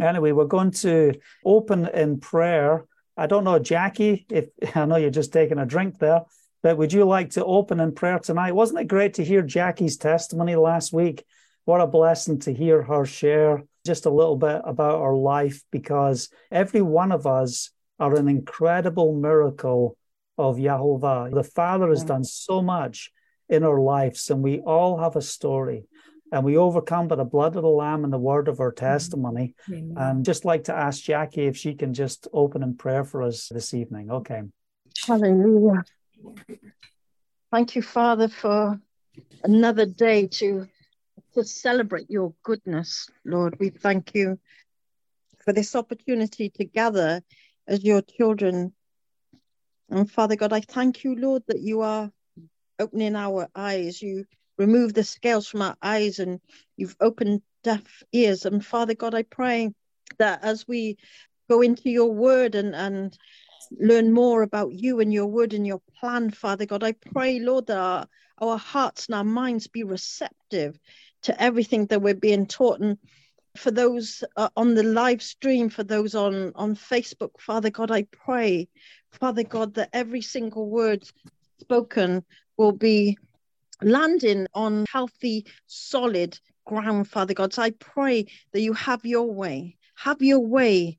Anyway, we're going to open in prayer. I don't know, Jackie, if I know you're just taking a drink there, but would you like to open in prayer tonight? Wasn't it great to hear Jackie's testimony last week? What a blessing to hear her share just a little bit about her life because every one of us are an incredible miracle of Yahovah. The Father has done so much in our lives, and we all have a story. And we overcome by the blood of the Lamb and the word of our mm-hmm. testimony. Amen. And just like to ask Jackie if she can just open in prayer for us this evening. Okay. Hallelujah. Thank you, Father, for another day to to celebrate your goodness, Lord. We thank you for this opportunity to gather as your children. And Father God, I thank you, Lord, that you are opening our eyes. You remove the scales from our eyes and you've opened deaf ears. And Father God, I pray that as we go into your word and, and learn more about you and your word and your plan, Father God, I pray, Lord, that our, our hearts and our minds be receptive to everything that we're being taught. And for those uh, on the live stream, for those on, on Facebook, Father God, I pray, Father God, that every single word spoken will be landing on healthy, solid ground, Father God. So I pray that you have your way. Have your way.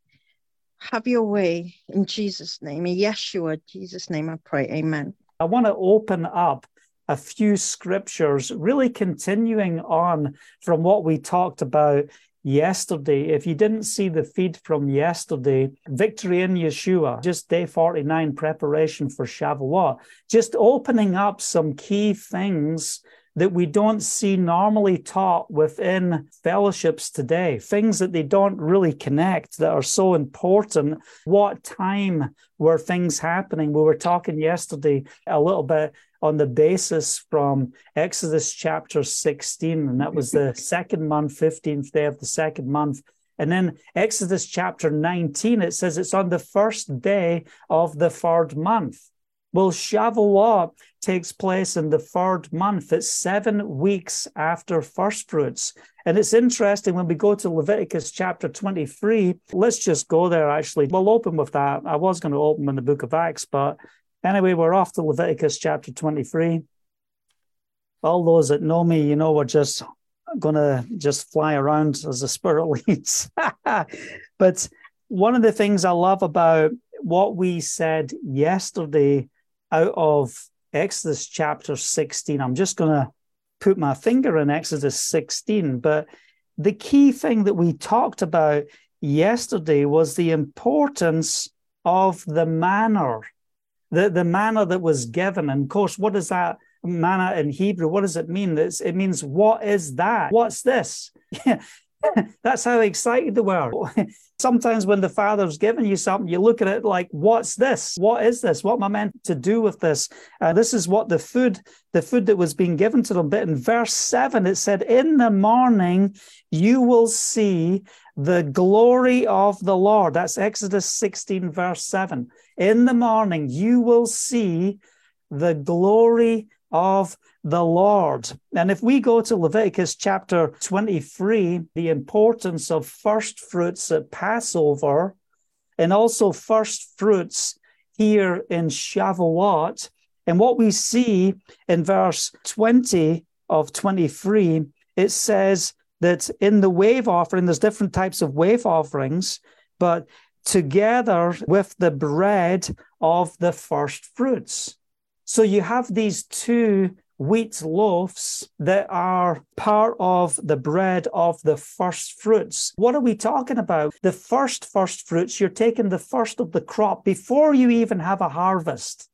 Have your way in Jesus' name. In Yeshua, Jesus' name, I pray. Amen. I want to open up a few scriptures, really continuing on from what we talked about yesterday. If you didn't see the feed from yesterday, Victory in Yeshua, just day 49, preparation for Shavuot, just opening up some key things that we don't see normally taught within fellowships today, things that they don't really connect that are so important. What time were things happening? We were talking yesterday a little bit on the basis from Exodus chapter 16, and that was the second month, 15th day of the second month. And then Exodus chapter 19, it says it's on the first day of the third month. Well, Shavuot takes place in the third month. It's seven weeks after first fruits. And it's interesting when we go to Leviticus chapter 23. Let's just go there, actually. We'll open with that. I was going to open in the book of Acts, but anyway, we're off to Leviticus chapter 23. All those that know me, you know, we're just going to just fly around as the Spirit leads. but one of the things I love about what we said yesterday out of Exodus chapter 16. I'm just going to put my finger in Exodus 16, but the key thing that we talked about yesterday was the importance of the manna, the, the manna that was given. And of course, what is that manna in Hebrew? What does it mean? It's, it means, what is that? What's this? That's how excited they were. Sometimes when the Father's given you something, you look at it like, what's this? What is this? What am I meant to do with this? Uh, this is what the food, the food that was being given to them. But in verse seven, it said, in the morning, you will see the glory of the Lord. That's Exodus 16, verse 7. In the morning, you will see the glory of the Lord. And if we go to Leviticus chapter 23, the importance of first fruits at Passover and also first fruits here in Shavuot, and what we see in verse 20 of 23, it says that in the wave offering, there's different types of wave offerings, but together with the bread of the first fruits. So you have these two wheat loaves that are part of the bread of the first fruits. What are we talking about? The first first fruits, you're taking the first of the crop before you even have a harvest.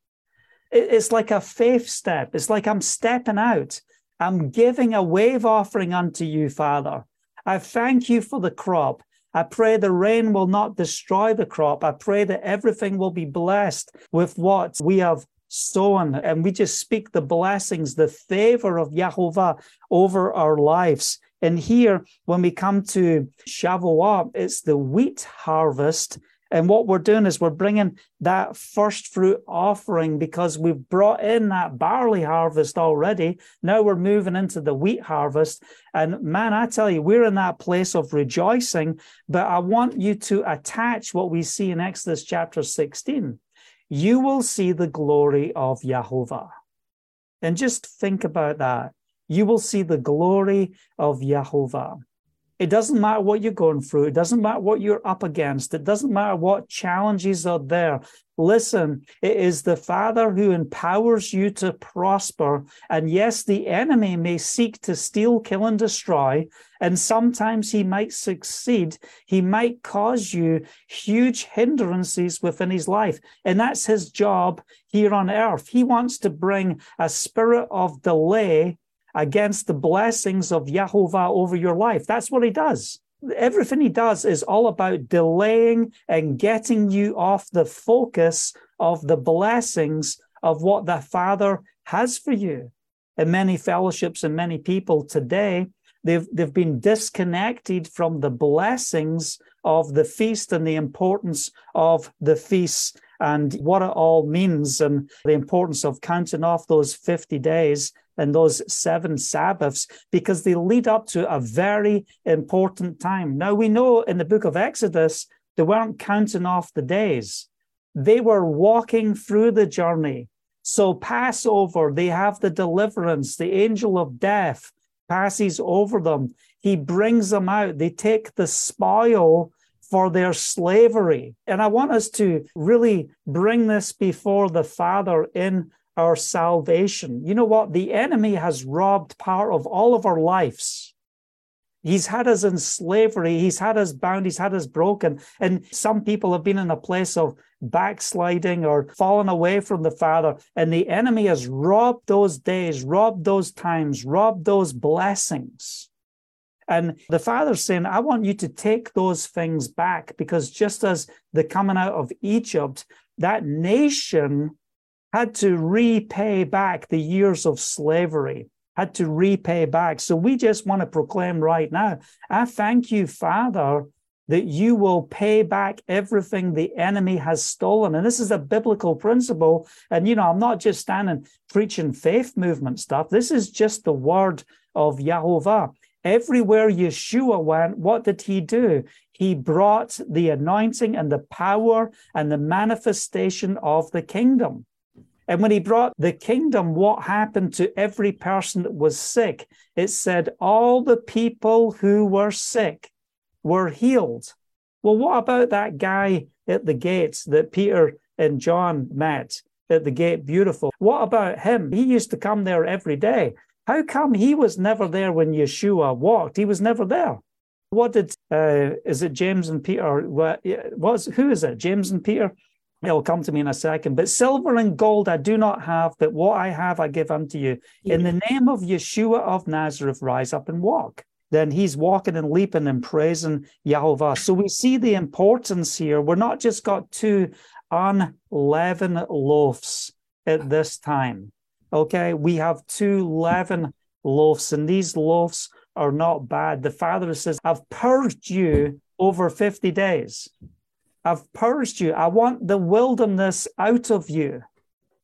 It's like a faith step. It's like I'm stepping out. I'm giving a wave offering unto you, Father. I thank you for the crop. I pray the rain will not destroy the crop. I pray that everything will be blessed with what we have sown. And we just speak the blessings, the favor of Yahovah over our lives. And here, when we come to Shavuot, it's the wheat harvest. And what we're doing is we're bringing that first fruit offering because we've brought in that barley harvest already. Now we're moving into the wheat harvest. And man, I tell you, we're in that place of rejoicing. But I want you to attach what we see in Exodus chapter 16. You will see the glory of Yahovah. And just think about that. You will see the glory of Yahovah. It doesn't matter what you're going through. It doesn't matter what you're up against. It doesn't matter what challenges are there. Listen, it is the Father who empowers you to prosper. And yes, the enemy may seek to steal, kill, and destroy. And sometimes he might succeed. He might cause you huge hindrances within his life. And that's his job here on earth. He wants to bring a spirit of delay against the blessings of Yahovah over your life. That's what he does. Everything he does is all about delaying and getting you off the focus of the blessings of what the Father has for you. In many fellowships and many people today, they've, they've been disconnected from the blessings of the feast and the importance of the feast and what it all means and the importance of counting off those 50 days and those seven Sabbaths because they lead up to a very important time. Now, we know in the book of Exodus, they weren't counting off the days, they were walking through the journey. So, Passover, they have the deliverance, the angel of death passes over them. He brings them out. They take the spoil for their slavery. And I want us to really bring this before the Father in our salvation. You know what? The enemy has robbed part of all of our lives. He's had us in slavery. He's had us bound. He's had us broken. And some people have been in a place of backsliding or fallen away from the Father. And the enemy has robbed those days, robbed those times, robbed those blessings. And the Father's saying, I want you to take those things back because just as the coming out of Egypt, that nation had to repay back the years of slavery, had to repay back. So we just want to proclaim right now I thank you, Father, that you will pay back everything the enemy has stolen. And this is a biblical principle. And, you know, I'm not just standing preaching faith movement stuff. This is just the word of Yahovah. Everywhere Yeshua went, what did he do? He brought the anointing and the power and the manifestation of the kingdom. And when he brought the kingdom, what happened to every person that was sick? It said all the people who were sick were healed. Well, what about that guy at the gates that Peter and John met at the gate? Beautiful. What about him? He used to come there every day. How come he was never there when Yeshua walked? He was never there. What did uh, is it James and Peter? What was who is it? James and Peter? It'll come to me in a second. But silver and gold I do not have, but what I have I give unto you. In the name of Yeshua of Nazareth, rise up and walk. Then he's walking and leaping and praising Yahovah. So we see the importance here. We're not just got two unleavened loaves at this time. Okay, we have two leavened loaves, and these loaves are not bad. The Father says, I've purged you over 50 days. I've purged you. I want the wilderness out of you.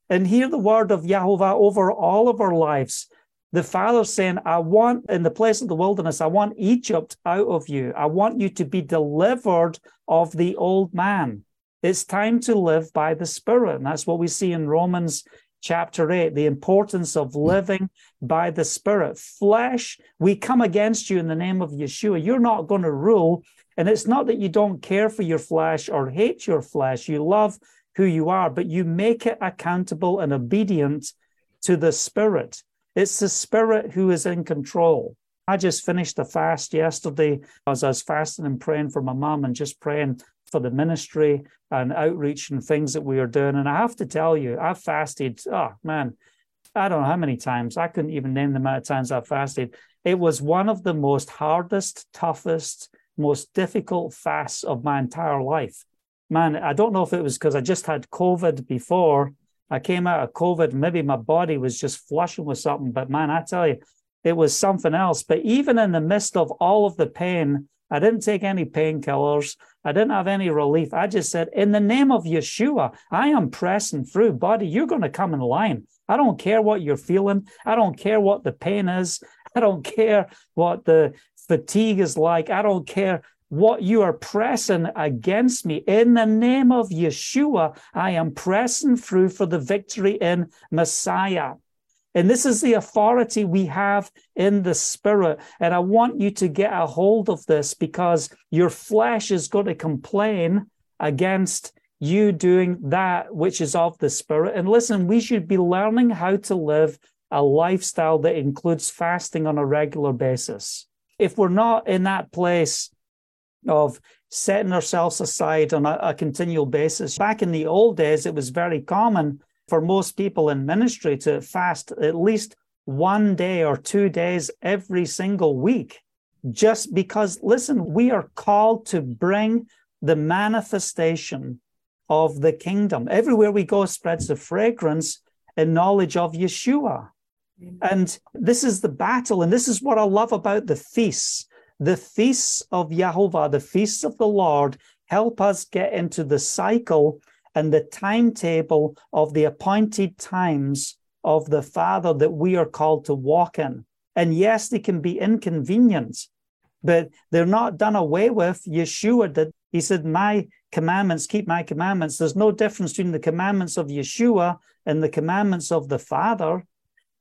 And hear the word of Yahovah over all of our lives. The Father saying, I want in the place of the wilderness, I want Egypt out of you. I want you to be delivered of the old man. It's time to live by the Spirit. And that's what we see in Romans chapter 8 the importance of living by the Spirit. Flesh, we come against you in the name of Yeshua. You're not going to rule and it's not that you don't care for your flesh or hate your flesh, you love who you are, but you make it accountable and obedient to the Spirit. It's the Spirit who is in control. I just finished a fast yesterday as I was fasting and praying for my mom and just praying for the ministry and outreach and things that we are doing. And I have to tell you, I've fasted, oh man, I don't know how many times. I couldn't even name the amount of times I've fasted. It was one of the most hardest, toughest, most difficult fasts of my entire life. Man, I don't know if it was because I just had COVID before. I came out of COVID, maybe my body was just flushing with something, but man, I tell you, it was something else. But even in the midst of all of the pain I didn't take any painkillers. I didn't have any relief. I just said, in the name of Yeshua, I am pressing through. Body, you're going to come in line. I don't care what you're feeling. I don't care what the pain is. I don't care what the fatigue is like. I don't care what you are pressing against me. In the name of Yeshua, I am pressing through for the victory in Messiah. And this is the authority we have in the spirit. And I want you to get a hold of this because your flesh is going to complain against you doing that which is of the spirit. And listen, we should be learning how to live a lifestyle that includes fasting on a regular basis. If we're not in that place of setting ourselves aside on a, a continual basis, back in the old days, it was very common for most people in ministry to fast at least one day or two days every single week. Just because, listen, we are called to bring the manifestation of the kingdom. Everywhere we go spreads the fragrance and knowledge of Yeshua. And this is the battle. And this is what I love about the feasts. The feasts of Yahovah, the feasts of the Lord, help us get into the cycle and the timetable of the appointed times of the Father that we are called to walk in. And yes, they can be inconvenient, but they're not done away with. Yeshua did. He said, My commandments, keep my commandments. There's no difference between the commandments of Yeshua and the commandments of the Father.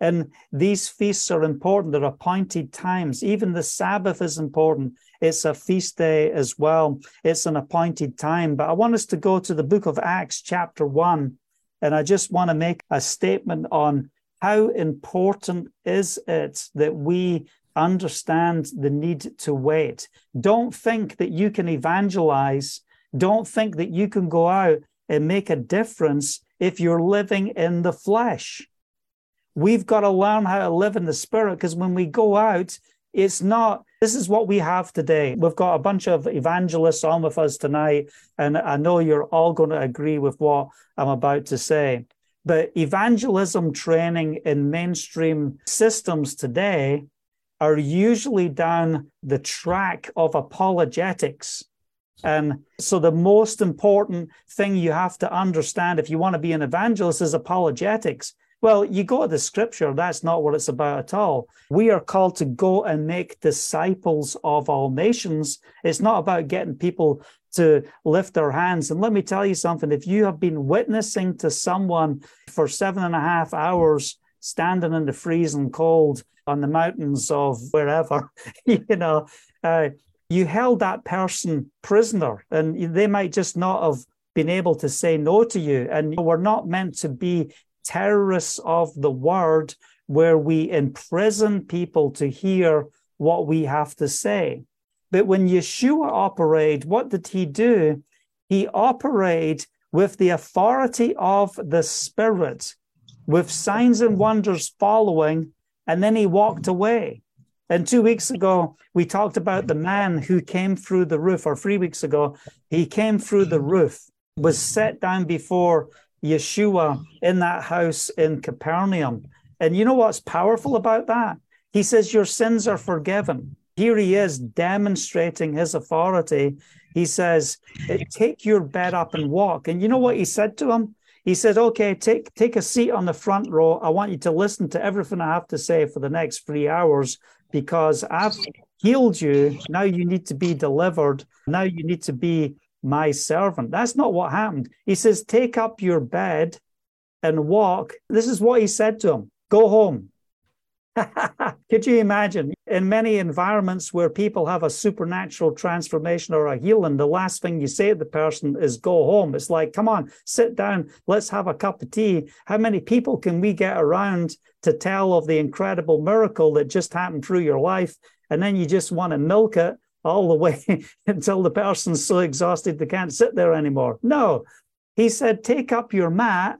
And these feasts are important. They're appointed times. Even the Sabbath is important. It's a feast day as well. It's an appointed time. But I want us to go to the book of Acts, chapter 1. And I just want to make a statement on how important is it that we understand the need to wait. Don't think that you can evangelize. Don't think that you can go out and make a difference if you're living in the flesh. We've got to learn how to live in the spirit because when we go out, it's not, this is what we have today. We've got a bunch of evangelists on with us tonight, and I know you're all going to agree with what I'm about to say. But evangelism training in mainstream systems today are usually down the track of apologetics. And so the most important thing you have to understand if you want to be an evangelist is apologetics. Well, you go to the scripture, that's not what it's about at all. We are called to go and make disciples of all nations. It's not about getting people to lift their hands. And let me tell you something if you have been witnessing to someone for seven and a half hours, standing in the freezing cold on the mountains of wherever, you know, uh, you held that person prisoner and they might just not have been able to say no to you. And we're not meant to be terrorists of the word, where we imprison people to hear what we have to say. But when Yeshua operated, what did he do? He operated with the authority of the Spirit, with signs and wonders following, and then he walked away. And two weeks ago, we talked about the man who came through the roof, or three weeks ago, he came through the roof, was set down before Yeshua in that house in Capernaum. And you know what's powerful about that? He says, Your sins are forgiven. Here he is demonstrating his authority. He says, Take your bed up and walk. And you know what he said to him? He said, Okay, take, take a seat on the front row. I want you to listen to everything I have to say for the next three hours because I've healed you. Now you need to be delivered. Now you need to be my servant. That's not what happened. He says, Take up your bed and walk. This is what he said to him go home. Could you imagine? In many environments where people have a supernatural transformation or a healing, the last thing you say to the person is go home. It's like, come on, sit down, let's have a cup of tea. How many people can we get around to tell of the incredible miracle that just happened through your life? And then you just want to milk it all the way until the person's so exhausted they can't sit there anymore. No, he said, take up your mat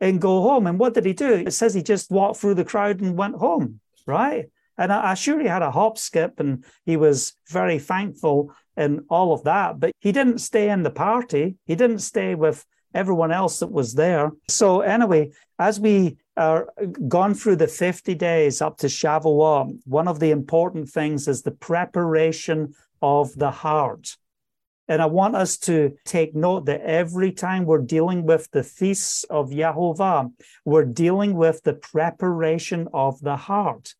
and go home. And what did he do? It says he just walked through the crowd and went home, right? And I, I sure he had a hop skip and he was very thankful and all of that, but he didn't stay in the party. He didn't stay with everyone else that was there. So anyway, as we are gone through the 50 days up to Shavuot, one of the important things is the preparation of the heart. And I want us to take note that every time we're dealing with the feasts of Yahovah, we're dealing with the preparation of the heart.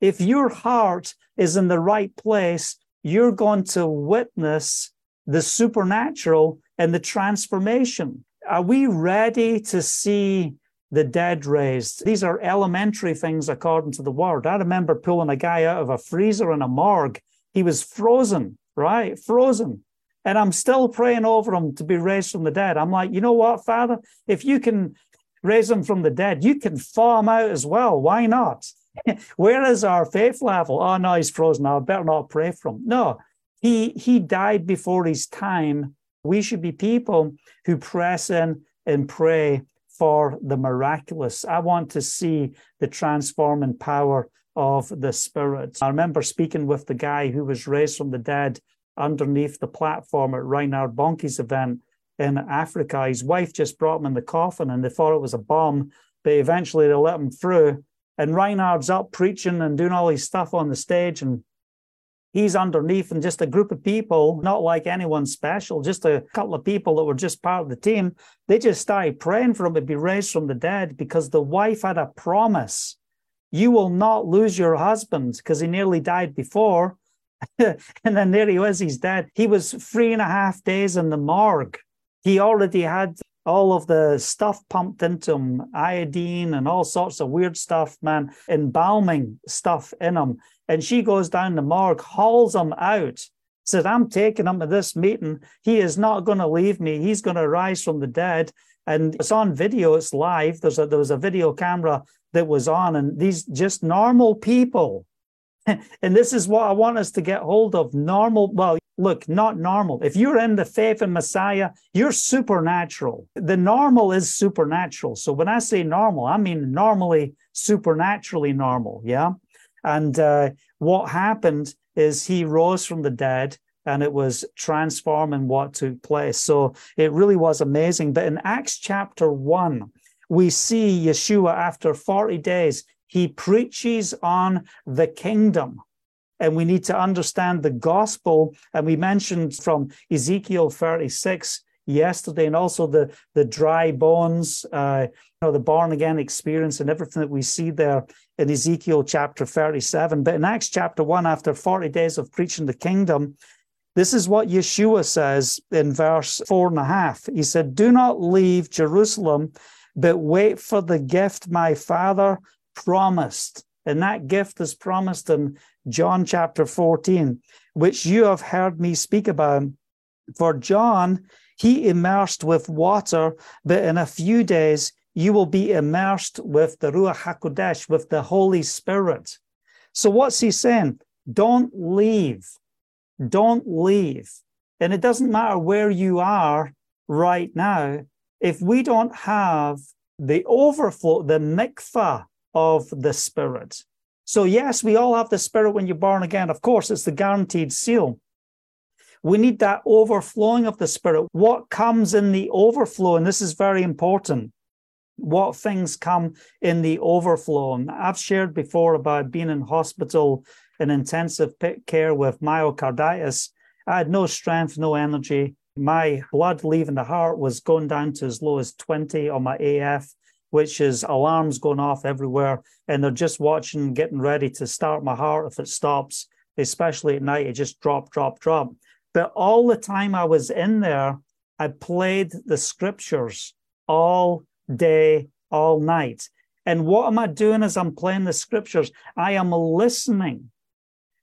If your heart is in the right place, you're going to witness the supernatural and the transformation. Are we ready to see the dead raised? These are elementary things according to the word. I remember pulling a guy out of a freezer in a morgue. He was frozen, right? Frozen. And I'm still praying over him to be raised from the dead. I'm like, you know what, Father? If you can raise him from the dead, you can thaw him out as well. Why not? Where is our faith level? Oh no, he's frozen. I better not pray for him. No, he he died before his time. We should be people who press in and pray for the miraculous. I want to see the transforming power of the Spirit. I remember speaking with the guy who was raised from the dead underneath the platform at Reinhard Bonnke's event in Africa. His wife just brought him in the coffin and they thought it was a bomb, but eventually they let him through. And Reinhard's up preaching and doing all his stuff on the stage, and he's underneath, and just a group of people, not like anyone special, just a couple of people that were just part of the team. They just started praying for him to be raised from the dead because the wife had a promise you will not lose your husband because he nearly died before. and then there he was, he's dead. He was three and a half days in the morgue. He already had all of the stuff pumped into him, iodine and all sorts of weird stuff, man, embalming stuff in him. And she goes down the morgue, hauls him out, said, I'm taking him to this meeting. He is not going to leave me. He's going to rise from the dead. And it's on video, it's live. There's a, there was a video camera that was on, and these just normal people and this is what I want us to get hold of normal. Well, look, not normal. If you're in the faith in Messiah, you're supernatural. The normal is supernatural. So when I say normal, I mean normally, supernaturally normal. Yeah. And uh, what happened is he rose from the dead and it was transforming what took place. So it really was amazing. But in Acts chapter 1, we see Yeshua after 40 days, he preaches on the kingdom. And we need to understand the gospel. And we mentioned from Ezekiel 36 yesterday, and also the, the dry bones, uh, you know, the born again experience, and everything that we see there in Ezekiel chapter 37. But in Acts chapter 1, after 40 days of preaching the kingdom, this is what Yeshua says in verse four and a half. He said, Do not leave Jerusalem, but wait for the gift my Father promised. And that gift is promised in John chapter 14, which you have heard me speak about. For John, he immersed with water, but in a few days you will be immersed with the Ruach HaKodesh, with the Holy Spirit. So what's he saying? Don't leave. Don't leave. And it doesn't matter where you are right now. If we don't have the overflow, the mikvah of the Spirit. So, yes, we all have the Spirit when you're born again. Of course, it's the guaranteed seal. We need that overflowing of the Spirit. What comes in the overflow? And this is very important. What things come in the overflow? And I've shared before about being in hospital in intensive care with myocarditis. I had no strength, no energy. My blood leaving the heart was going down to as low as 20 on my AF which is alarms going off everywhere. And they're just watching, getting ready to start my heart if it stops, especially at night. It just drop, drop, drop. But all the time I was in there, I played the scriptures all day, all night. And what am I doing as I'm playing the scriptures? I am listening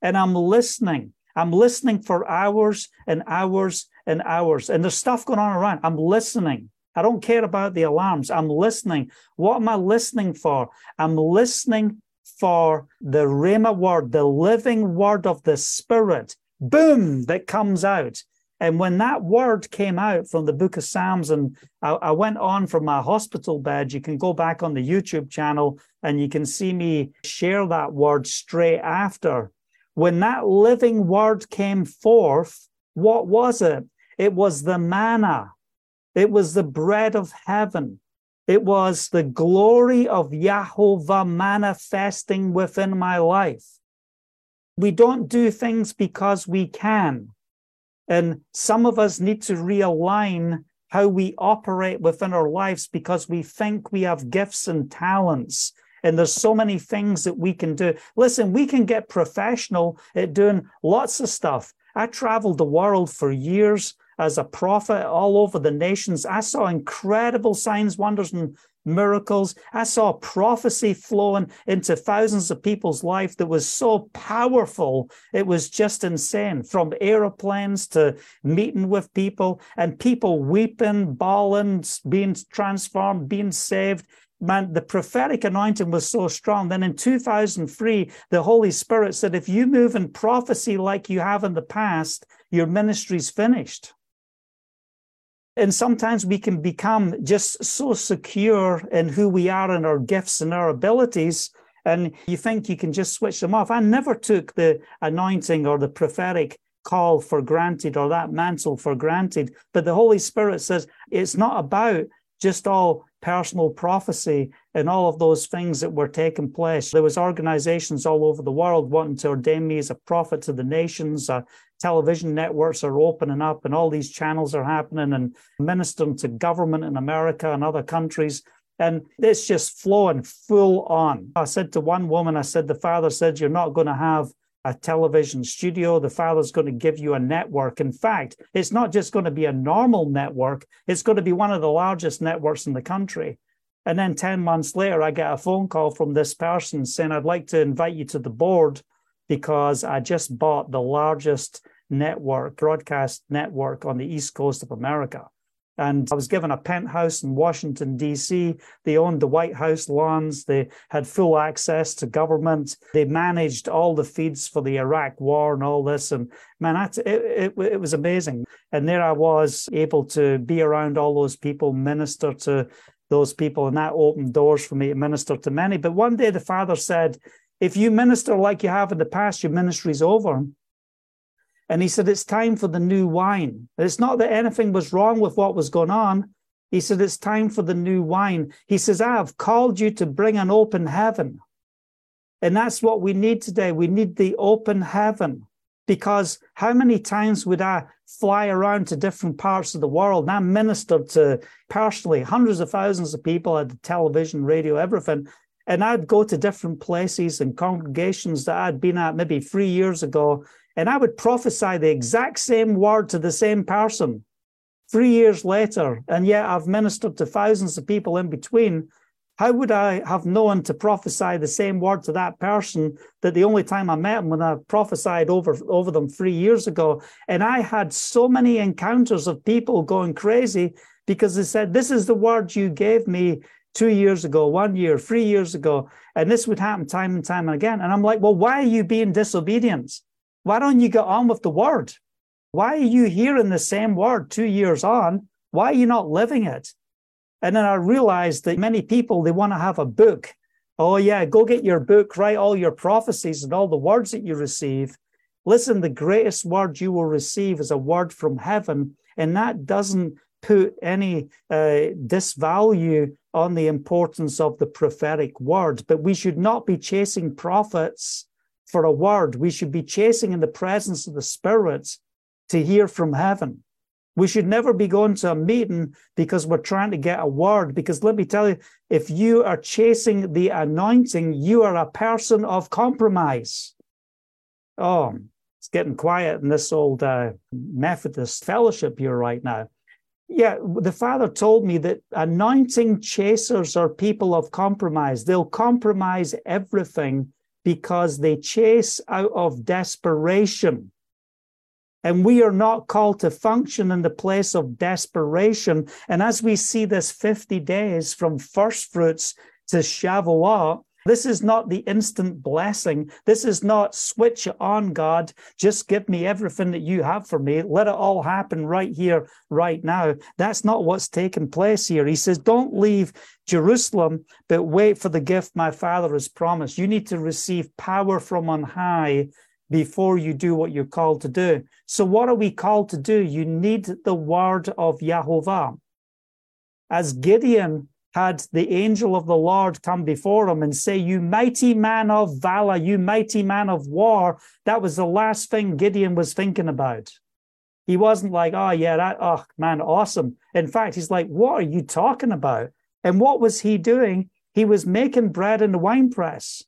and I'm listening. I'm listening for hours and hours and hours. And there's stuff going on around. I'm listening. I don't care about the alarms. I'm listening. What am I listening for? I'm listening for the Rhema word, the living word of the Spirit, boom, that comes out. And when that word came out from the book of Psalms, and I, I, went on from my hospital bed, you can go back on the YouTube channel and you can see me share that word straight after. When that living word came forth, what was it? It was the manna it was the bread of heaven. It was the glory of Yahovah manifesting within my life. We don't do things because we can. And some of us need to realign how we operate within our lives because we think we have gifts and talents. And there's so many things that we can do. Listen, we can get professional at doing lots of stuff. I traveled the world for years as a prophet all over the nations. I saw incredible signs, wonders, and miracles. I saw prophecy flowing into thousands of people's life that was so powerful. It was just insane from aeroplanes to meeting with people and people weeping, bawling, being transformed, being saved. Man, the prophetic anointing was so strong. Then in 2003, the Holy Spirit said, if you move in prophecy like you have in the past, your ministry's finished. And sometimes we can become just so secure in who we are and our gifts and our abilities. And you think you can just switch them off. I never took the anointing or the prophetic call for granted or that mantle for granted. But the Holy Spirit says it's not about just all personal prophecy and all of those things that were taking place. There was organizations all over the world wanting to ordain me as a prophet to the nations. Uh, television networks are opening up and all these channels are happening and ministering to government in America and other countries. And it's just flowing full on. I said to one woman, I said, the father said, you're not going to have a television studio. The father's going to give you a network. In fact, it's not just going to be a normal network, it's going to be one of the largest networks in the country. And then 10 months later, I get a phone call from this person saying, I'd like to invite you to the board because I just bought the largest network, broadcast network on the East Coast of America. And I was given a penthouse in Washington, D.C. They owned the White House lawns. They had full access to government. They managed all the feeds for the Iraq war and all this. And man, it, it, it was amazing. And there I was able to be around all those people, minister to those people. And that opened doors for me to minister to many. But one day the father said, if you minister like you have in the past, your ministry's over. And he said, It's time for the new wine. It's not that anything was wrong with what was going on. He said, It's time for the new wine. He says, I have called you to bring an open heaven. And that's what we need today. We need the open heaven. Because how many times would I fly around to different parts of the world and I ministered to personally hundreds of thousands of people at the television, radio, everything. And I'd go to different places and congregations that I'd been at maybe three years ago and I would prophesy the exact same word to the same person three years later, and yet I've ministered to thousands of people in between. How would I have known to prophesy the same word to that person that the only time I met him when I prophesied over, over them three years ago? And I had so many encounters of people going crazy because they said, This is the word you gave me two years ago, one year, three years ago. And this would happen time and time again. And I'm like, Well, why are you being disobedient? Why don't you get on with the word? Why are you hearing the same word two years on? Why are you not living it? And then I realized that many people, they want to have a book. Oh, yeah, go get your book, write all your prophecies and all the words that you receive. Listen, the greatest word you will receive is a word from heaven. And that doesn't put any uh, disvalue on the importance of the prophetic word. But we should not be chasing prophets for a word. We should be chasing in the presence of the Spirit to hear from heaven. We should never be going to a meeting because we're trying to get a word. Because let me tell you, if you are chasing the anointing, you are a person of compromise. Oh, it's getting quiet in this old uh, Methodist fellowship here right now. Yeah, the father told me that anointing chasers are people of compromise. They'll compromise everything because they chase out of desperation. And we are not called to function in the place of desperation. And as we see this 50 days from first fruits to Shavuot, this is not the instant blessing. This is not switch on, God. Just give me everything that you have for me. Let it all happen right here, right now. That's not what's taking place here. He says, Don't leave Jerusalem, but wait for the gift my Father has promised. You need to receive power from on high before you do what you're called to do. So, what are we called to do? You need the word of Yahovah. As Gideon had the angel of the Lord come before him and say, You mighty man of valor, you mighty man of war, that was the last thing Gideon was thinking about. He wasn't like, Oh, yeah, that, oh, man, awesome. In fact, he's like, What are you talking about? And what was he doing? He was making bread in the wine press.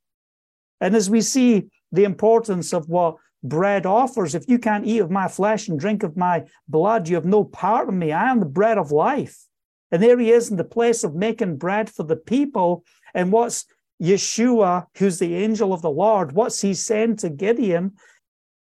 And as we see the importance of what bread offers, if you can't eat of my flesh and drink of my blood, you have no part in me. I am the bread of life. And there he is in the place of making bread for the people. And what's Yeshua, who's the angel of the Lord, what's he saying to Gideon?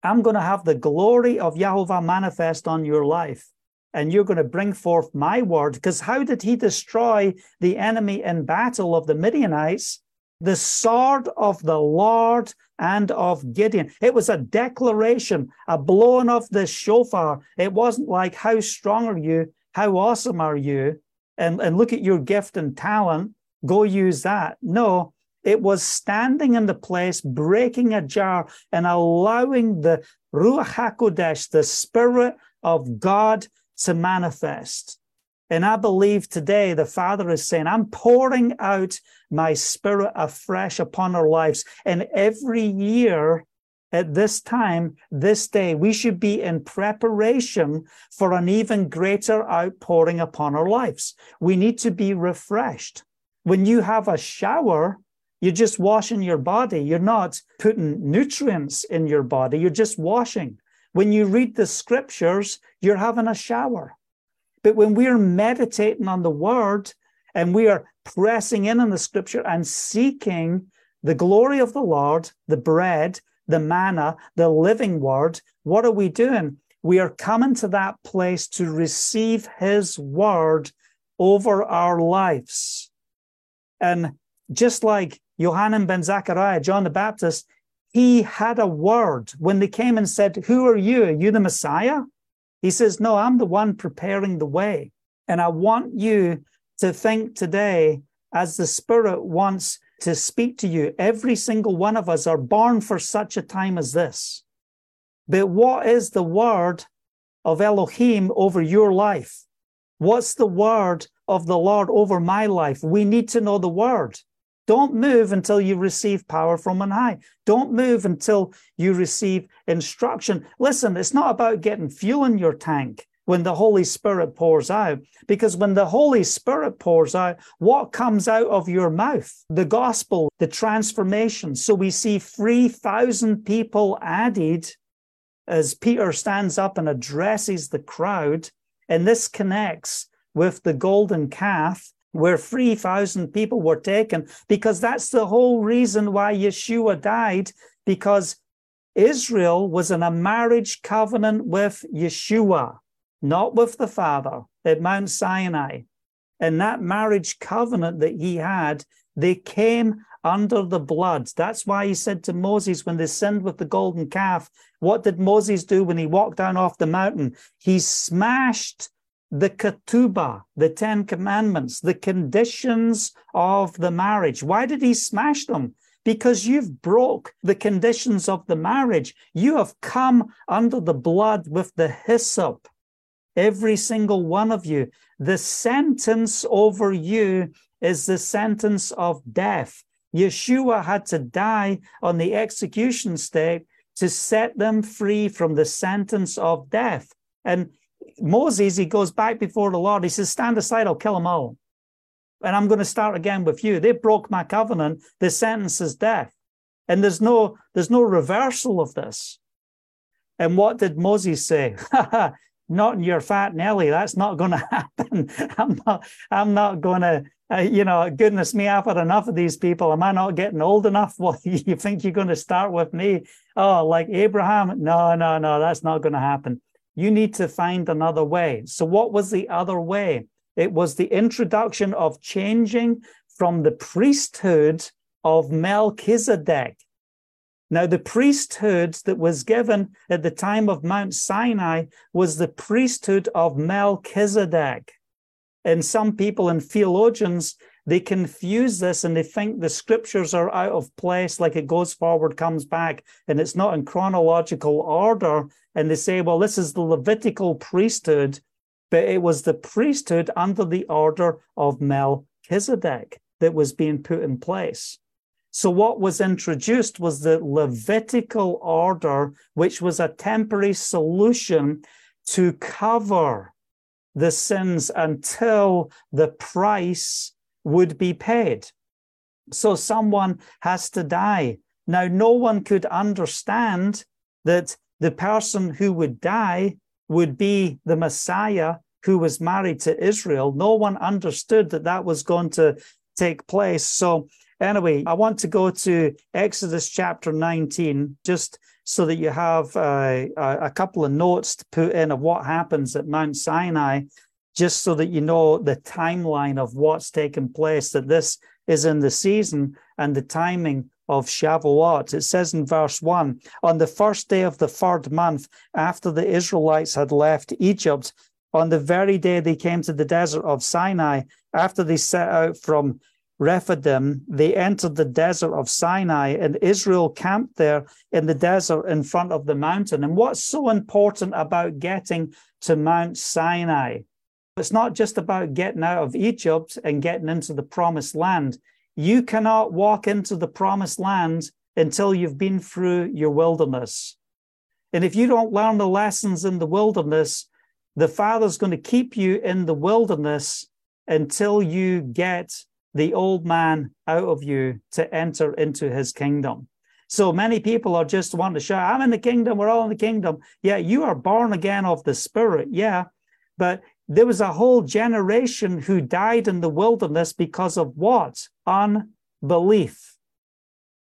I'm going to have the glory of Yahovah manifest on your life. And you're going to bring forth my word. Because how did he destroy the enemy in battle of the Midianites? The sword of the Lord and of Gideon. It was a declaration, a blowing of the shofar. It wasn't like, How strong are you? How awesome are you? And, and look at your gift and talent, go use that. No, it was standing in the place, breaking a jar, and allowing the Ruach HaKodesh, the Spirit of God, to manifest. And I believe today the Father is saying, I'm pouring out my Spirit afresh upon our lives. And every year, at this time, this day, we should be in preparation for an even greater outpouring upon our lives. We need to be refreshed. When you have a shower, you're just washing your body. You're not putting nutrients in your body. You're just washing. When you read the scriptures, you're having a shower. But when we're meditating on the word and we are pressing in on the scripture and seeking the glory of the Lord, the bread, the manna, the living word, what are we doing? We are coming to that place to receive his word over our lives. And just like Johanan ben Zachariah, John the Baptist, he had a word when they came and said, Who are you? Are you the Messiah? He says, No, I'm the one preparing the way. And I want you to think today, as the Spirit wants to speak to you. Every single one of us are born for such a time as this. But what is the word of Elohim over your life? What's the word of the Lord over my life? We need to know the word. Don't move until you receive power from on high. Don't move until you receive instruction. Listen, it's not about getting fuel in your tank when the Holy Spirit pours out. Because when the Holy Spirit pours out, what comes out of your mouth? The gospel, the transformation. So we see 3,000 people added as Peter stands up and addresses the crowd. And this connects with the golden calf where 3,000 people were taken, because that's the whole reason why Yeshua died, because Israel was in a marriage covenant with Yeshua not with the Father at Mount Sinai. In that marriage covenant that he had, they came under the blood. That's why he said to Moses when they sinned with the golden calf, what did Moses do when he walked down off the mountain? He smashed the ketubah, the Ten Commandments, the conditions of the marriage. Why did he smash them? Because you've broke the conditions of the marriage. You have come under the blood with the hyssop every single one of you. The sentence over you is the sentence of death. Yeshua had to die on the execution stake to set them free from the sentence of death. And Moses, he goes back before the Lord. He says, Stand aside, I'll kill them all. And I'm going to start again with you. They broke my covenant. The sentence is death. And there's no, there's no reversal of this. And what did Moses say? not in your fat Nelly. That's not going to happen. I'm not. I'm not going to. Uh, you know, goodness me, I've had enough of these people. Am I not getting old enough? Well, you think you're going to start with me? Oh, like Abraham? No, no, no. That's not going to happen. You need to find another way. So, what was the other way? It was the introduction of changing from the priesthood of Melchizedek now, the priesthood that was given at the time of Mount Sinai was the priesthood of Melchizedek. And some people and theologians, they confuse this and they think the scriptures are out of place, like it goes forward, comes back, and it's not in chronological order. And they say, well, this is the Levitical priesthood, but it was the priesthood under the order of Melchizedek. That was being put in place. So, what was introduced was the Levitical order, which was a temporary solution to cover the sins until the price would be paid. So, someone has to die. Now, no one could understand that the person who would die would be the Messiah who was married to Israel. No one understood that that was going to take place. So, Anyway, I want to go to Exodus chapter 19, just so that you have uh, a couple of notes to put in of what happens at Mount Sinai, just so that you know the timeline of what's taken place, that this is in the season and the timing of Shavuot. It says in verse 1 On the first day of the third month, after the Israelites had left Egypt, on the very day they came to the desert of Sinai, after they set out from Rephidim, they entered the desert of Sinai, and Israel camped there in the desert in front of the mountain. And what's so important about getting to Mount Sinai? It's not just about getting out of Egypt and getting into the promised land. You cannot walk into the promised land until you've been through your wilderness. And if you don't learn the lessons in the wilderness, the Father's going to keep you in the wilderness until you get the old man out of you to enter into his kingdom. So many people are just wanting to shout, I'm in the kingdom, we're all in the kingdom. Yeah, you are born again of the Spirit. Yeah. But there was a whole generation who died in the wilderness because of what? Unbelief.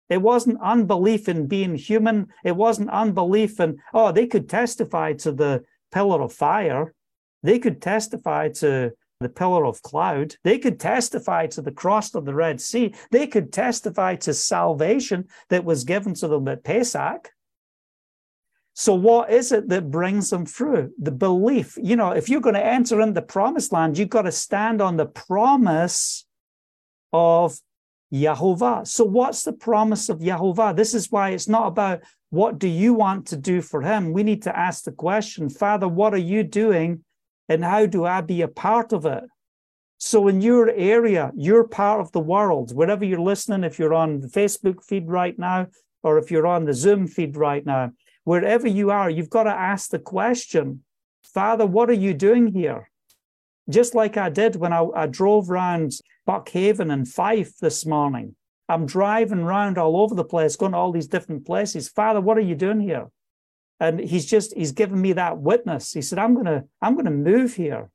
It wasn't unbelief in being human. It wasn't unbelief in, oh, they could testify to the pillar of fire. They could testify to the pillar of cloud. They could testify to the cross of the Red Sea. They could testify to salvation that was given to them at Pesach. So, what is it that brings them through? The belief. You know, if you're going to enter in the promised land, you've got to stand on the promise of Yahovah. So, what's the promise of Yahovah? This is why it's not about what do you want to do for him. We need to ask the question, Father, what are you doing and how do I be a part of it? So, in your area, you're part of the world, wherever you're listening, if you're on the Facebook feed right now, or if you're on the Zoom feed right now, wherever you are, you've got to ask the question, Father, what are you doing here? Just like I did when I, I drove around Buckhaven and Fife this morning. I'm driving around all over the place, going to all these different places. Father, what are you doing here? And he's just he's given me that witness. He said i'm going to i'm going to move here.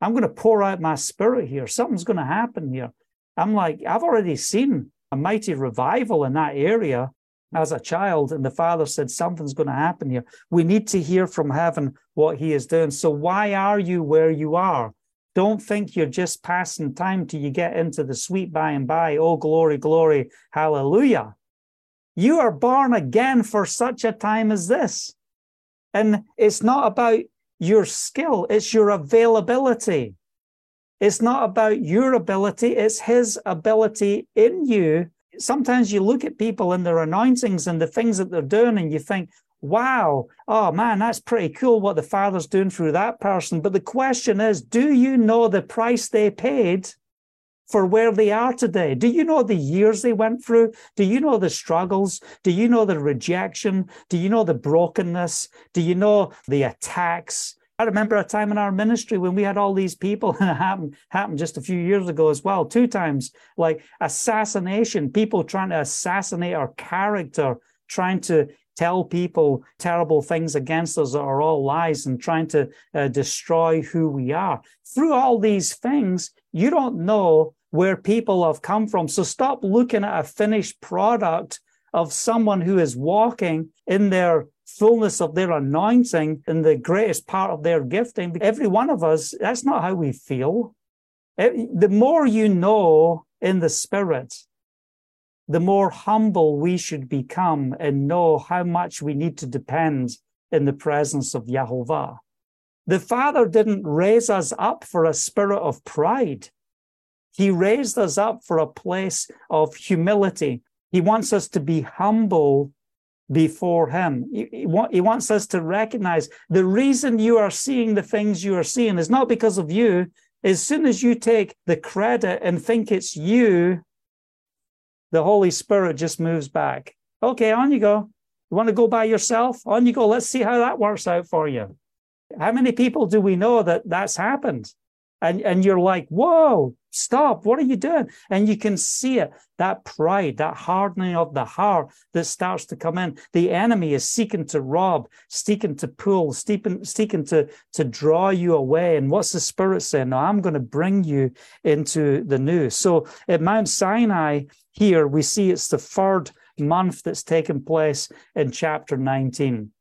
I'm going to pour out my spirit here. Something's going to happen here. I'm like i've already seen a mighty revival in that area. As a child and the father said something's going to happen here. We need to hear from heaven what he is doing. So why are you where you are? Don't think you're just passing time till you get into the sweet by and by. Oh glory glory. Hallelujah. You are born again for such a time as this and it's not about your skill, it's your availability. It's not about your ability, it's His ability in you. Sometimes you look at people and their anointings and the things that they're doing, and you think, wow, oh man, that's pretty cool what the Father's doing through that person. But the question is, do you know the price they paid for where they are today. Do you know the years they went through? Do you know the struggles? Do you know the rejection? Do you know the brokenness? Do you know the attacks? I remember a time in our ministry when we had all these people, and it happened, happened just a few years ago as well, two times, like assassination, people trying to assassinate our character, trying to tell people terrible things against us that are all lies and trying to uh, destroy who we are. Through all these things, you don't know where people have come from. So stop looking at a finished product of someone who is walking in their fullness of their anointing in the greatest part of their gifting. Every one of us, that's not how we feel. Eh, the more you know in the spirit, the more humble we should become and know how much we need to depend in the presence of Yahovah. The Father didn't raise us up for a spirit of pride. He raised us up for a place of humility. He wants us to be humble before Him. He, he, wants us to recognize the reason you are seeing the things you are seeing is not because of you, As soon as you take the credit and think it's you, the Holy Spirit just moves back. Okay, on you go. You want to go by yourself? On you go. Let's see how that works out for you. How many people do we know that that's happened? And, and you're like, whoa, stop. What are you doing? And you can see it that pride, that hardening of the heart that starts to come in. The enemy is seeking to rob, seeking to pull, seeking, seeking to, to draw you away. And what's the Spirit saying? No, I'm going to bring you into the new. So at Mount Sinai, here we see it's the third month that's taken place in chapter 19.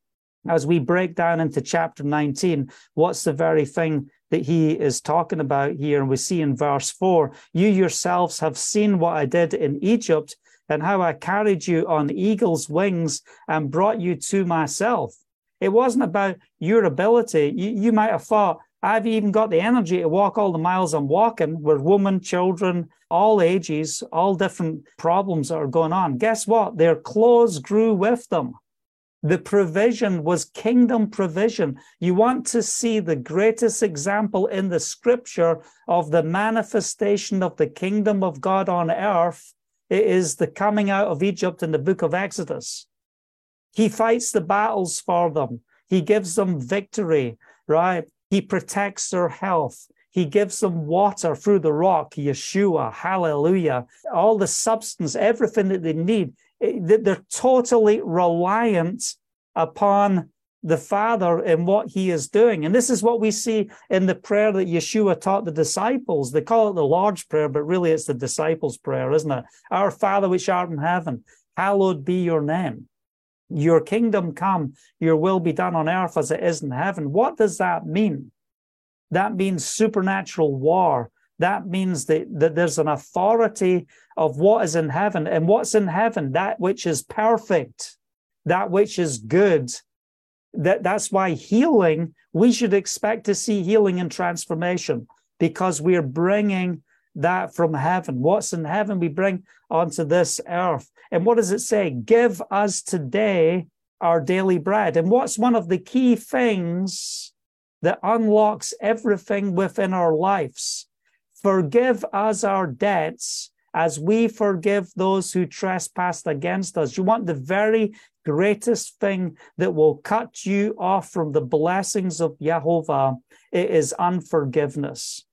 As we break down into chapter 19, what's the very thing that he is talking about here? And we see in verse 4 You yourselves have seen what I did in Egypt and how I carried you on eagle's wings and brought you to myself. It wasn't about your ability. You, you might have thought, I've even got the energy to walk all the miles I'm walking with women, children, all ages, all different problems that are going on. Guess what? Their clothes grew with them. The provision was kingdom provision. You want to see the greatest example in the scripture of the manifestation of the kingdom of God on earth. It is the coming out of Egypt in the book of Exodus. He fights the battles for them. He gives them victory, right? He protects their health. He gives them water through the rock, Yeshua, hallelujah. All the substance, everything that they need. Eh, they're totally reliant upon the Father and what He is doing. And this is what we see in the prayer that Yeshua taught the disciples. They call it the Lord's Prayer, but really it's the disciples' prayer, isn't it? Our Father which art in heaven, hallowed be your name. Your kingdom come, your will be done on earth as it is in heaven. What does that mean? That means supernatural war. That means that, that there's an authority of what is in heaven. And what's in heaven? That which is perfect, that which is good. That, that's why healing, we should expect to see healing and transformation because we're bringing that from heaven. What's in heaven, we bring onto this earth. And what does it say? Give us today our daily bread. And what's one of the key things that unlocks everything within our lives? Forgive us our debts as we forgive those who trespass against us. You want the very greatest thing that will cut you off from the blessings of Jehovah. It is unforgiveness.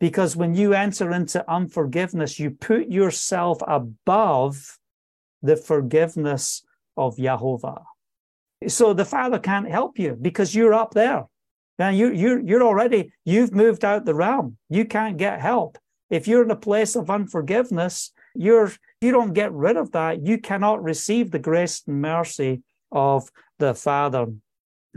Because when you enter into unforgiveness, you put yourself above the forgiveness of Jehovah. So the Father can't help you because you're up there. Now you you you're already you've moved out the realm. You can't get help. If you're in a place of unforgiveness, you're you don't get rid of that, you cannot receive the grace and mercy of the Father.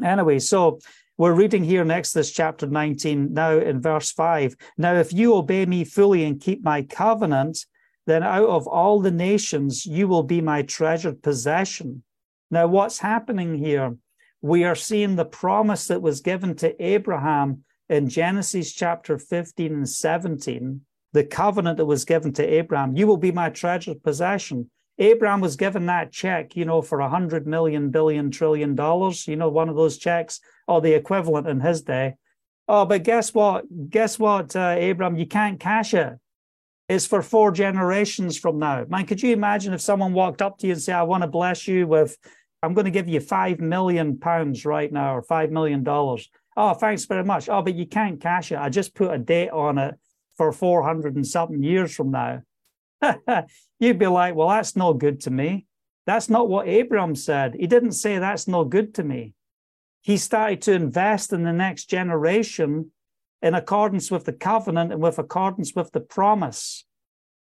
Anyway, so we're reading here in Exodus chapter 19, now in verse 5. Now, if you obey me fully and keep my covenant, then out of all the nations you will be my treasured possession. Now, what's happening here? We are seeing the promise that was given to Abraham in Genesis chapter 15 and 17, the covenant that was given to Abraham. You will be my treasured possession. Abraham was given that check, you know, for a hundred million billion trillion dollars, you know, one of those checks or the equivalent in his day. Oh, but guess what? Guess what, uh, Abraham? You can't cash it. It's for four generations from now. Man, could you imagine if someone walked up to you and said, I want to bless you with, I'm going to give you five million pounds right now or five million dollars. Oh, thanks very much. Oh, but you can't cash it. I just put a date on it for 400 and something years from now. You'd be like, well, that's no good to me. That's not what Abraham said. He didn't say that's no good to me he started to invest in the next generation in accordance with the covenant and with accordance with the promise.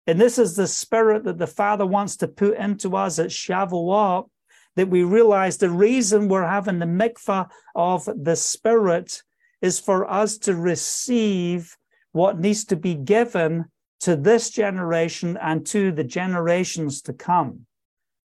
And this is the spirit that the Father wants to put into us at Shavuot, that we realize the reason we're having the mikvah of the Spirit is for us to receive what needs to be given to this generation and to the generations to come.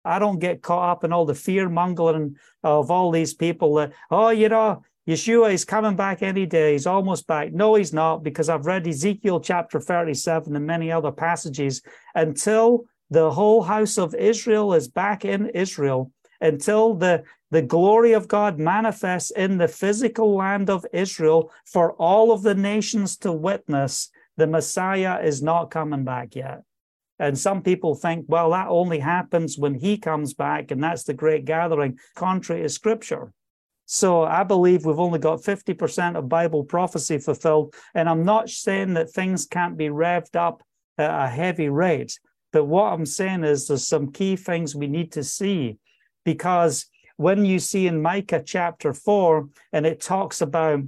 I don't get caught up in all the fear mongering of all these people that, oh, you know, Yeshua is coming back any day. He's almost back. No, he's not, because I've read Ezekiel chapter 37 and many other passages. Until the whole house of Israel is back in Israel, until the, the glory of God manifests in the physical land of Israel for all of the nations to witness, the Messiah is not coming back yet. And some people think, well, that only happens when he comes back, and that's the great gathering, contrary to scripture. So I believe we've only got 50% of Bible prophecy fulfilled. And I'm not saying that things can't be revved up at a heavy rate. But what I'm saying is there's some key things we need to see because when you see in Micah chapter 4, and it talks about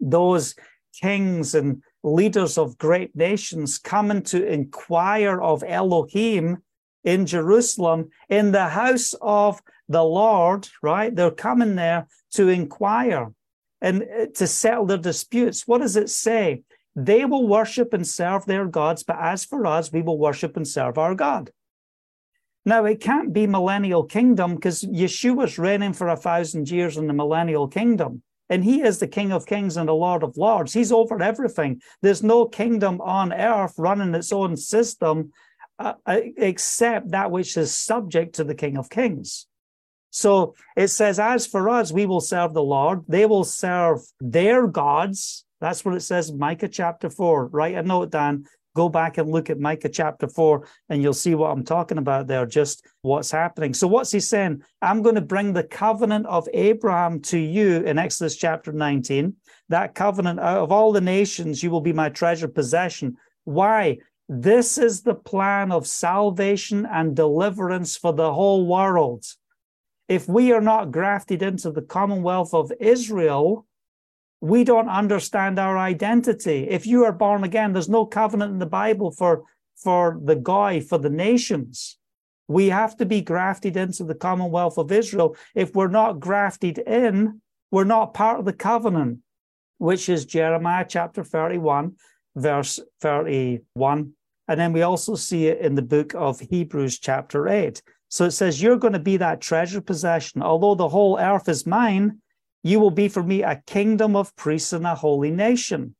those kings and leaders of great nations coming to inquire of Elohim in Jerusalem in the house of the Lord, right? They're coming there to inquire and uh, to settle their disputes. What does it say? They will worship and serve their gods, but as for us, we will worship and serve our God. Now, it can't be millennial kingdom because Yeshua's reigning for a thousand years in the millennial kingdom. And he is the King of Kings and the Lord of Lords. He's over everything. There's no kingdom on earth running its own system uh, uh except that which is subject to the King of Kings. So it says, As for us, we will serve the Lord. They will serve their gods. That's what it says, Micah chapter 4. Write a note down. Go back and look at Micah chapter 4, and you'll see what I'm talking about there, just what's happening. So, what's he saying? I'm going to bring the covenant of Abraham to you in Exodus chapter 19. That covenant out of all the nations, you will be my treasured possession. Why? This is the plan of salvation and deliverance for the whole world if we are not grafted into the commonwealth of Israel, we don't understand our identity. If you are born again, there's no covenant in the Bible for, for the guy, for the nations. We have to be grafted into the commonwealth of Israel. If we're not grafted in, we're not part of the covenant, which is Jeremiah chapter 31, verse 31. And then we also see it in the book of Hebrews, chapter 8. So it says, You're going to be that treasure possession. Although the whole earth is mine, you will be for me a kingdom of priests and a holy nation.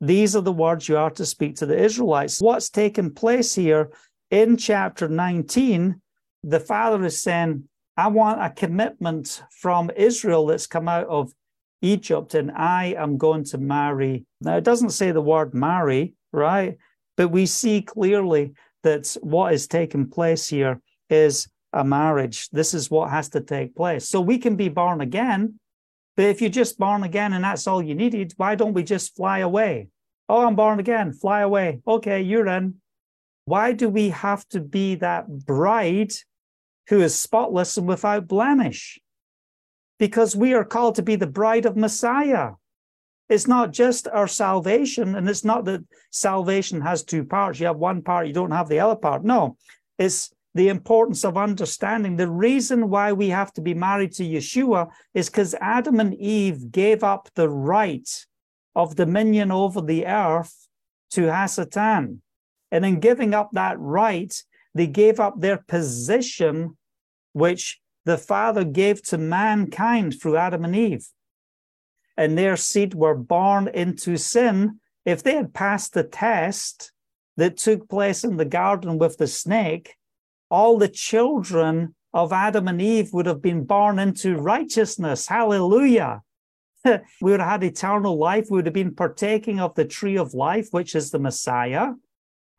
These are the words you are to speak to the Israelites. What's taken place here in chapter 19, the Father is saying, I want a commitment from Israel that's come out of Egypt, and I am going to marry. Now, it doesn't say the word marry, right? But we see clearly that what is taking place here is a marriage. This is what has to take place. So we can be born again, but if you're just born again and that's all you needed, why don't we just fly away? Oh, I'm born again, fly away. Okay, you're in. Why do we have to be that bride who is spotless and without blemish? Because we are called to be the bride of Messiah. It's not just our salvation, and it's not that salvation has two parts. You have one part, you don't have the other part. No, it's the importance of understanding the reason why we have to be married to Yeshua is because Adam and Eve gave up the right of dominion over the earth to Hasatan. And in giving up that right, they gave up their position, which the Father gave to mankind through Adam and Eve. And their seed were born into sin. If they had passed the test that took place in the garden with the snake, all the children of Adam and Eve would have been born into righteousness. Hallelujah. we would have had eternal life. We would have been partaking of the tree of life, which is the Messiah,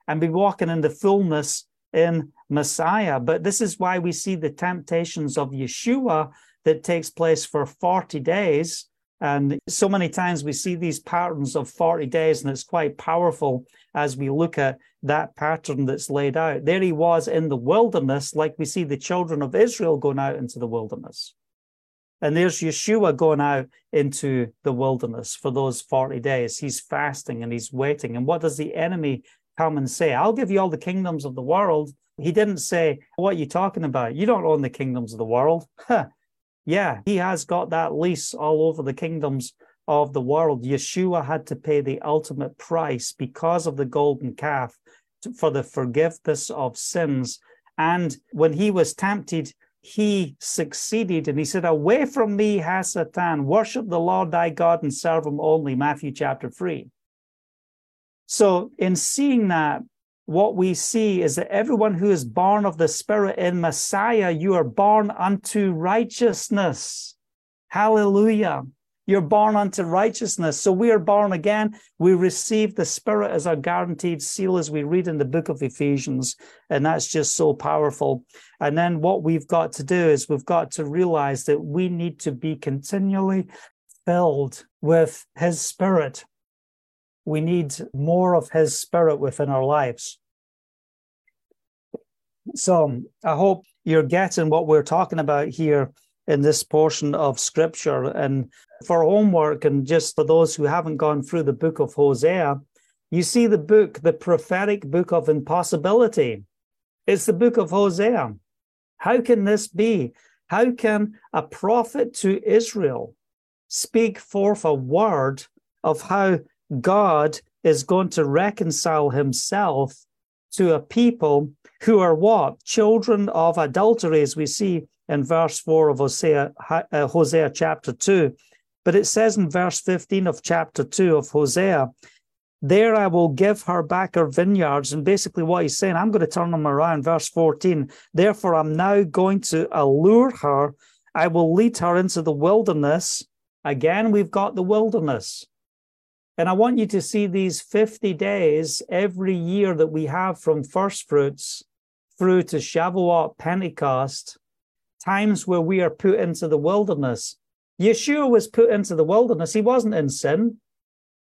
and be walking in the fullness in Messiah. But this is why we see the temptations of Yeshua that takes place for 40 days. And so many times we see these patterns of 40 days, and it's quite powerful as we look at that pattern that's laid out. There he was in the wilderness, like we see the children of Israel going out into the wilderness. And there's Yeshua going out into the wilderness for those 40 days. He's fasting and he's waiting. And what does the enemy come and say? I'll give you all the kingdoms of the world. He didn't say, What are you talking about? You don't own the kingdoms of the world. yeah, he has got that lease all over the kingdoms of the world. Yeshua had to pay the ultimate price because of the golden calf for the forgiveness of sins. And when he was tempted, he succeeded and he said, Away from me, Hasatan, worship the Lord thy God and serve him only. Matthew chapter 3. So, in seeing that, what we see is that everyone who is born of the Spirit in Messiah, you are born unto righteousness. Hallelujah. You're born unto righteousness. So we are born again. We receive the Spirit as our guaranteed seal, as we read in the book of Ephesians. And that's just so powerful. And then what we've got to do is we've got to realize that we need to be continually filled with His Spirit. We need more of His Spirit within our lives. So I hope you're getting what we're talking about here in this portion of scripture. And for homework, and just for those who haven't gone through the book of Hosea, you see the book, the prophetic book of impossibility. It's the book of Hosea. How can this be? How can a prophet to Israel speak forth a word of how God is going to reconcile himself to a people who are what? Children of adultery, as we see in verse 4 of Hosea, uh, Hosea chapter 2. But it says in verse 15 of chapter 2 of Hosea, there I will give her back her vineyards. And basically, what he's saying, I'm going to turn them around. Verse 14, therefore, I'm now going to allure her. I will lead her into the wilderness. Again, we've got the wilderness. And I want you to see these 50 days every year that we have from first fruits through to Shavuot, Pentecost, times where we are put into the wilderness. Yeshua was put into the wilderness. He wasn't in sin.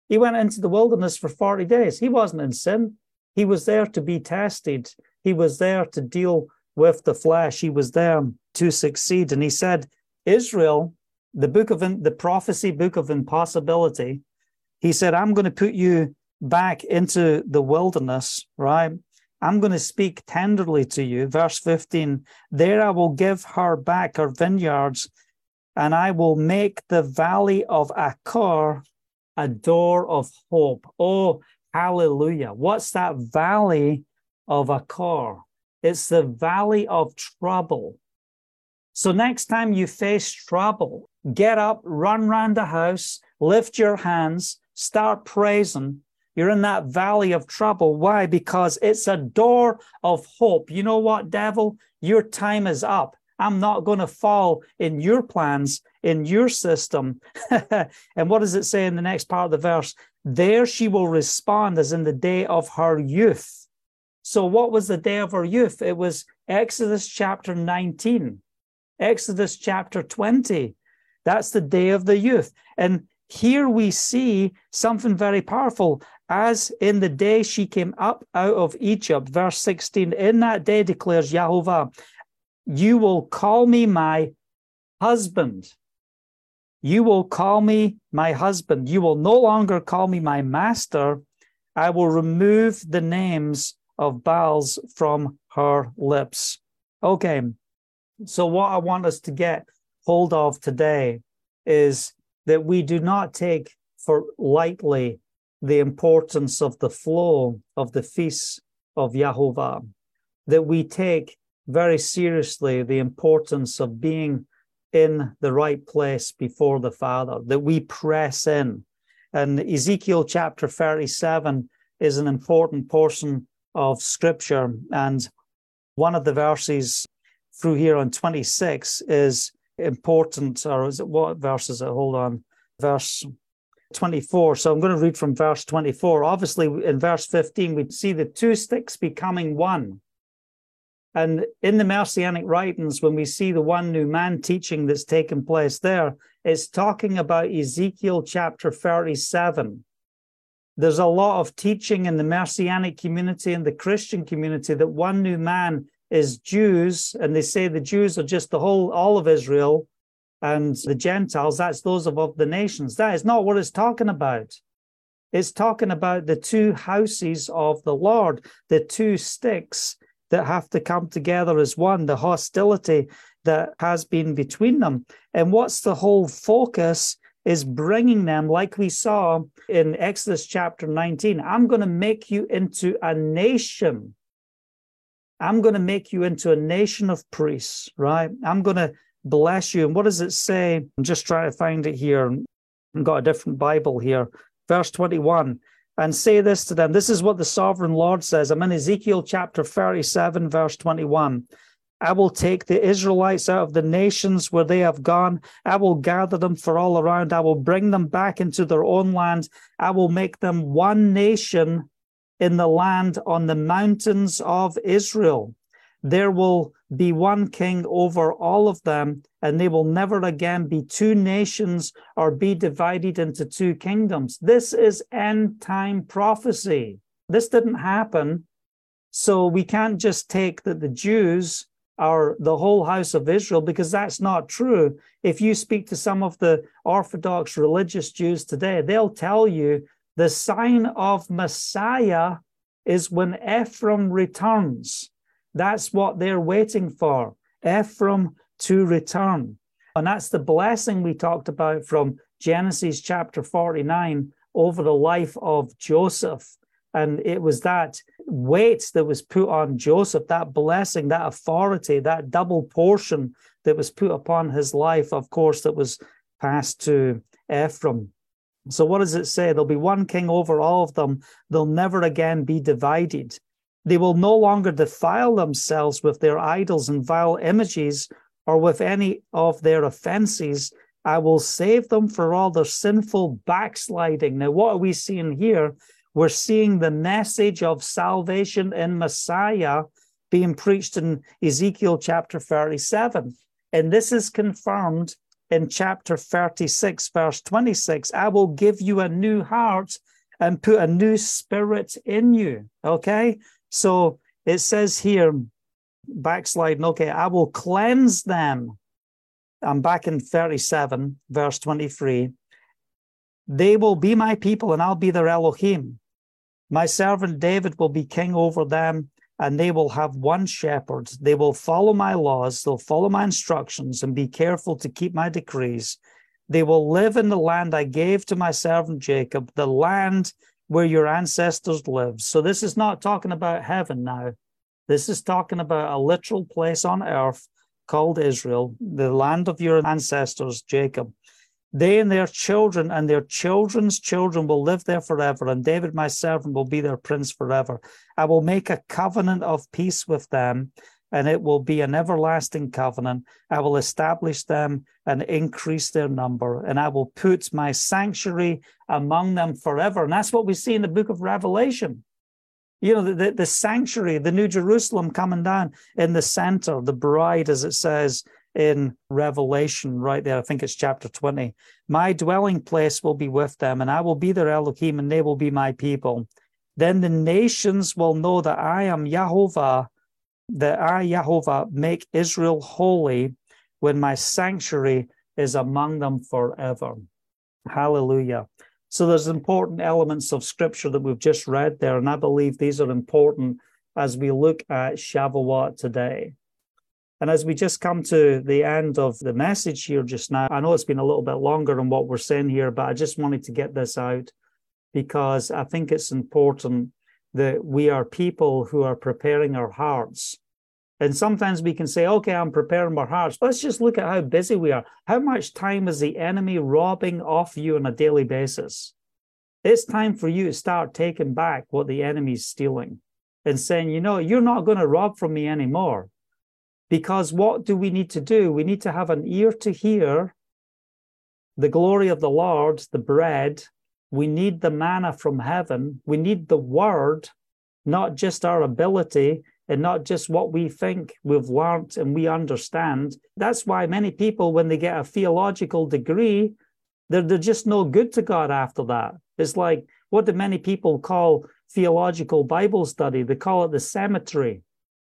He went into the wilderness for 40 days. He wasn't in sin. He was there to be tested. He was there to deal with the flesh. He was there to succeed. And he said, Israel, the book of the prophecy book of impossibility, he said, I'm going to put you back into the wilderness, right? I'm going to speak tenderly to you. Verse 15 There I will give her back her vineyards, and I will make the valley of Achor a door of hope. Oh, hallelujah. What's that valley of Achor? It's the valley of trouble. So next time you face trouble, get up, run round the house, lift your hands, start praising, you're in that valley of trouble. Why? Because it's a door of hope. You know what, devil? Your time is up. I'm not going to fall in your plans, in your system. and what does it say in the next part of the verse? There she will respond as in the day of her youth. So, what was the day of her youth? It was Exodus chapter 19, Exodus chapter 20. That's the day of the youth. And here we see something very powerful as in the day she came up out of Egypt. Verse 16 In that day declares Yahovah, you will call me my husband. You will call me my husband. You will no longer call me my master. I will remove the names of Baals from her lips. Okay, so what I want us to get hold of today is that we do not take for lightly the importance of the flow of the feasts of Yahovah, that we take very seriously the importance of being in the right place before the Father, that we press in. And Ezekiel chapter 37 is an important portion of scripture. And one of the verses through here on 26 is important, or is it what verse is it? Hold on. Verse 24. So I'm going to read from verse 24. Obviously, in verse 15, we see the two sticks becoming one. And in the Messianic writings, when we see the one new man teaching that's taken place there, it's talking about Ezekiel chapter 37. There's a lot of teaching in the Messianic community and the Christian community that one new man is Jews, and they say the Jews are just the whole, all of Israel, and the Gentiles, that's those of the nations. That is not what it's talking about. It's talking about the two houses of the Lord, the two sticks that have to come together as one, the hostility that has been between them. And what's the whole focus is bringing them, like we saw in Exodus chapter 19. I'm going to make you into a nation. I'm going to make you into a nation of priests, right? I'm going to bless you. And what does it say? I'm just trying to find it here. I've got a different Bible here. Verse 21 and say this to them. This is what the sovereign Lord says. I'm in Ezekiel chapter 37, verse 21. I will take the Israelites out of the nations where they have gone. I will gather them for all around. I will bring them back into their own land. I will make them one nation in the land on the mountains of Israel. There will be one king over all of them, and they will never again be two nations or be divided into two kingdoms. This is end time prophecy. This didn't happen. So we can't just take that the Jews are the whole house of Israel because that's not true. If you speak to some of the Orthodox religious Jews today, they'll tell you the sign of Messiah is when Ephraim returns. That's what they're waiting for, Ephraim to return. And that's the blessing we talked about from Genesis chapter 49 over the life of Joseph. And it was that weight that was put on Joseph, that blessing, that authority, that double portion that was put upon his life, of course, that was passed to Ephraim. So, what does it say? There'll be one king over all of them. They'll never again be divided. They will no longer defile themselves with their idols and vile images or with any of their offenses. I will save them for all their sinful backsliding. Now, what are we seeing here? We're seeing the message of salvation in Messiah being preached in Ezekiel chapter 37. And this is confirmed in chapter 36, verse 26. I will give you a new heart and put a new spirit in you. Okay? So it says here, backsliding, okay, I will cleanse them. I'm back in 37, verse 23. They will be my people, and I'll be their Elohim. My servant David will be king over them, and they will have one shepherd. They will follow my laws, they'll follow my instructions, and be careful to keep my decrees. They will live in the land I gave to my servant Jacob, the land where your ancestors lived. So this is not talking about heaven now. This is talking about a literal place on earth called Israel, the land of your ancestors, Jacob. They and their children and their children's children will live there forever, and David, my servant, will be their prince forever. I will make a covenant of peace with them and it will be an everlasting covenant. I will establish them and increase their number, and I will put my sanctuary among them forever. And that's what we see in the book of Revelation. You know, the, the, the sanctuary, the New Jerusalem coming down in the center, the bride, as it says in Revelation, right there, I think it's chapter 20. My dwelling place will be with them, and I will be their Elohim, and they will be my people. Then the nations will know that I am Yahovah that I, Yahovah, make Israel holy when my sanctuary is among them forever. Hallelujah. So there's important elements of scripture that we've just read there, and I believe these are important as we look at Shavuot today. And as we just come to the end of the message here just now, I know it's been a little bit longer than what we're saying here, but I just wanted to get this out because I think it's important that we are people who are preparing our hearts. And sometimes we can say, okay, I'm preparing my hearts. Let's just look at how busy we are. How much time is the enemy robbing off you on a daily basis? It's time for you to start taking back what the enemy's stealing and saying, you know, you're not going to rob from me anymore. Because what do we need to do? We need to have an ear to hear the glory of the Lord, the bread, we need the manna from heaven. We need the word, not just our ability and not just what we think we've learned and we understand. That's why many people, when they get a theological degree, they're, they're just no good to God after that. It's like, what do many people call theological Bible study? They call it the cemetery.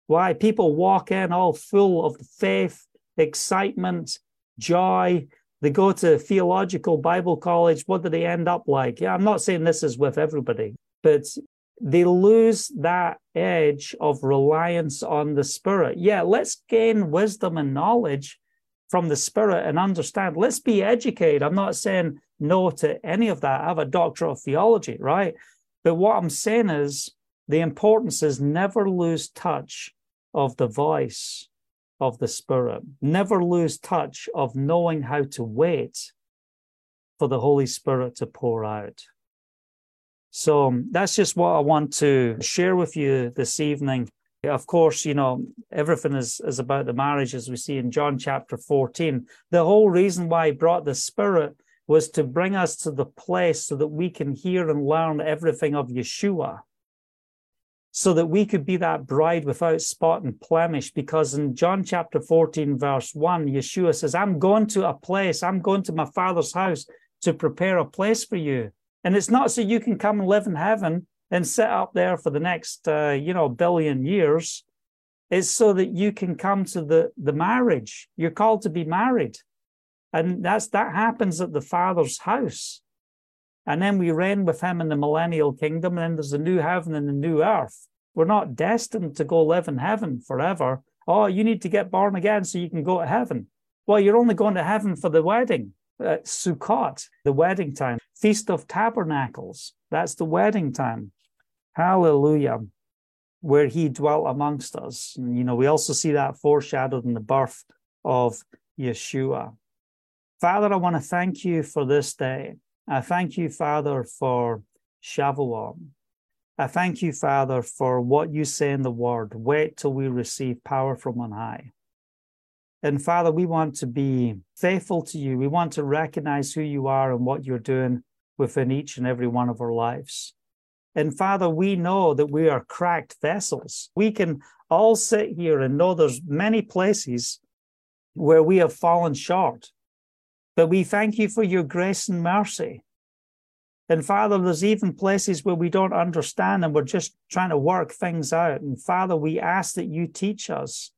Why? People walk in all full of faith, excitement, joy, they go to theological Bible college. What do they end up like? Yeah, I'm not saying this is with everybody, but they lose that edge of reliance on the Spirit. Yeah, let's gain wisdom and knowledge from the Spirit and understand. Let's be educated. I'm not saying no to any of that. I have a doctorate of theology, right? But what I'm saying is the importance is never lose touch of the voice of the Spirit. Never lose touch of knowing how to wait for the Holy Spirit to pour out. So um, that's just what I want to share with you this evening. Of course, you know, everything is, is about the marriage, as we see in John chapter 14. The whole reason why he brought the Spirit was to bring us to the place so that we can hear and learn everything of Yeshua, so that we could be that bride without spot and blemish. Because in John chapter 14, verse 1, Yeshua says, I'm going to a place, I'm going to my Father's house to prepare a place for you. And it's not so you can come and live in heaven and sit up there for the next, uh, you know, billion years. It's so that you can come to the, the marriage. You're called to be married. And that's that happens at the Father's house. And then we reign with him in the millennial kingdom, and then there's a new heaven and a new earth. We're not destined to go live in heaven forever. Oh, you need to get born again so you can go to heaven. Well, you're only going to heaven for the wedding. Uh, Sukkot, the wedding time. Feast of Tabernacles, that's the wedding time. Hallelujah. Where he dwelt amongst us. And, you know, we also see that foreshadowed in the birth of Yeshua. Father, I want to thank you for this day. I thank you, Father, for Shavuot. I thank you, Father, for what you say in the word. Wait till we receive power from on high. And Father, we want to be faithful to you. We want to recognize who you are and what you're doing within each and every one of our lives. And Father, we know that we are cracked vessels. We can all sit here and know there's many places where we have fallen short. But we thank you for your grace and mercy. And Father, there's even places where we don't understand and we're just trying to work things out. And Father, we ask that you teach us.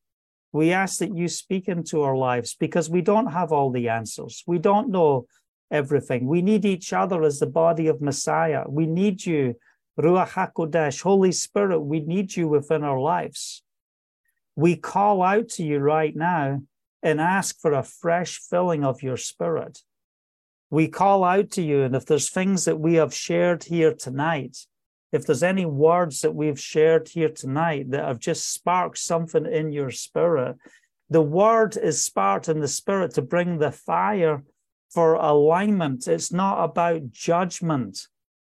We ask that you speak into our lives because we don't have all the answers. We don't know everything. We need each other as the body of Messiah. We need you Ruach HaKodesh, Holy Spirit, we need you within our lives. We call out to you right now and ask for a fresh filling of your spirit. We call out to you, and if there's things that we have shared here tonight, if there's any words that we've shared here tonight that have just sparked something in your spirit, the word is sparked in the spirit to bring the fire for alignment. It's not about judgment.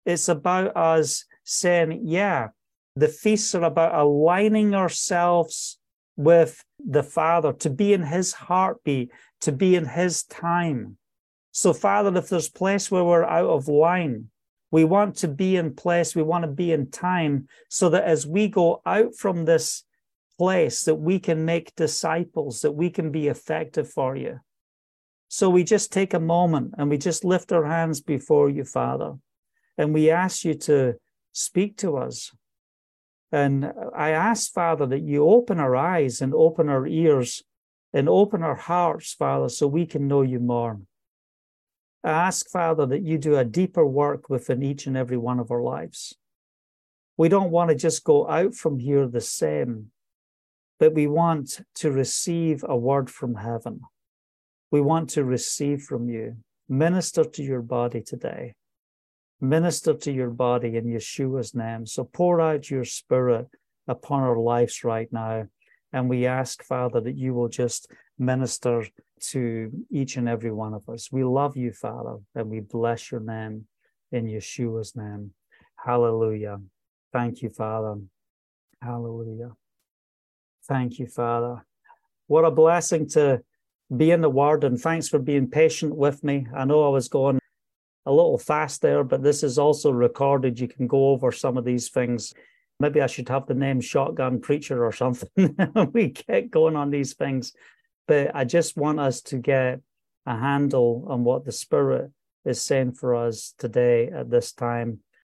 It's about us saying, yeah, the feasts are about aligning ourselves with the Father, to be in His heartbeat, to be in His time. So, Father, if there's place where we're out of line, we want to be in place, we want to be in time, so that as we go out from this place, that we can make disciples, that we can be effective for you. So we just take a moment and we just lift our hands before you, Father, and we ask you to speak to us. And I ask, Father, that you open our eyes and open our ears and open our hearts, Father, so we can know you more. I ask, Father, that you do a deeper work within each and every one of our lives. We don't want to just go out from here the same, but we want to receive a word from heaven. We want to receive from you. Minister to your body today minister to your body in Yeshua's name. So pour out your spirit upon our lives right now. And we ask, Father, that you will just minister to each and every one of us. We love you, Father, and we bless your name in Yeshua's name. Hallelujah. Thank you, Father. Hallelujah. Thank you, Father. What a blessing to be in the Word, and thanks for being patient with me. I know I was going a little fast there, but this is also recorded. You can go over some of these things. Maybe I should have the name Shotgun Preacher or something. we get going on these things. But I just want us to get a handle on what the Spirit is saying for us today at this time.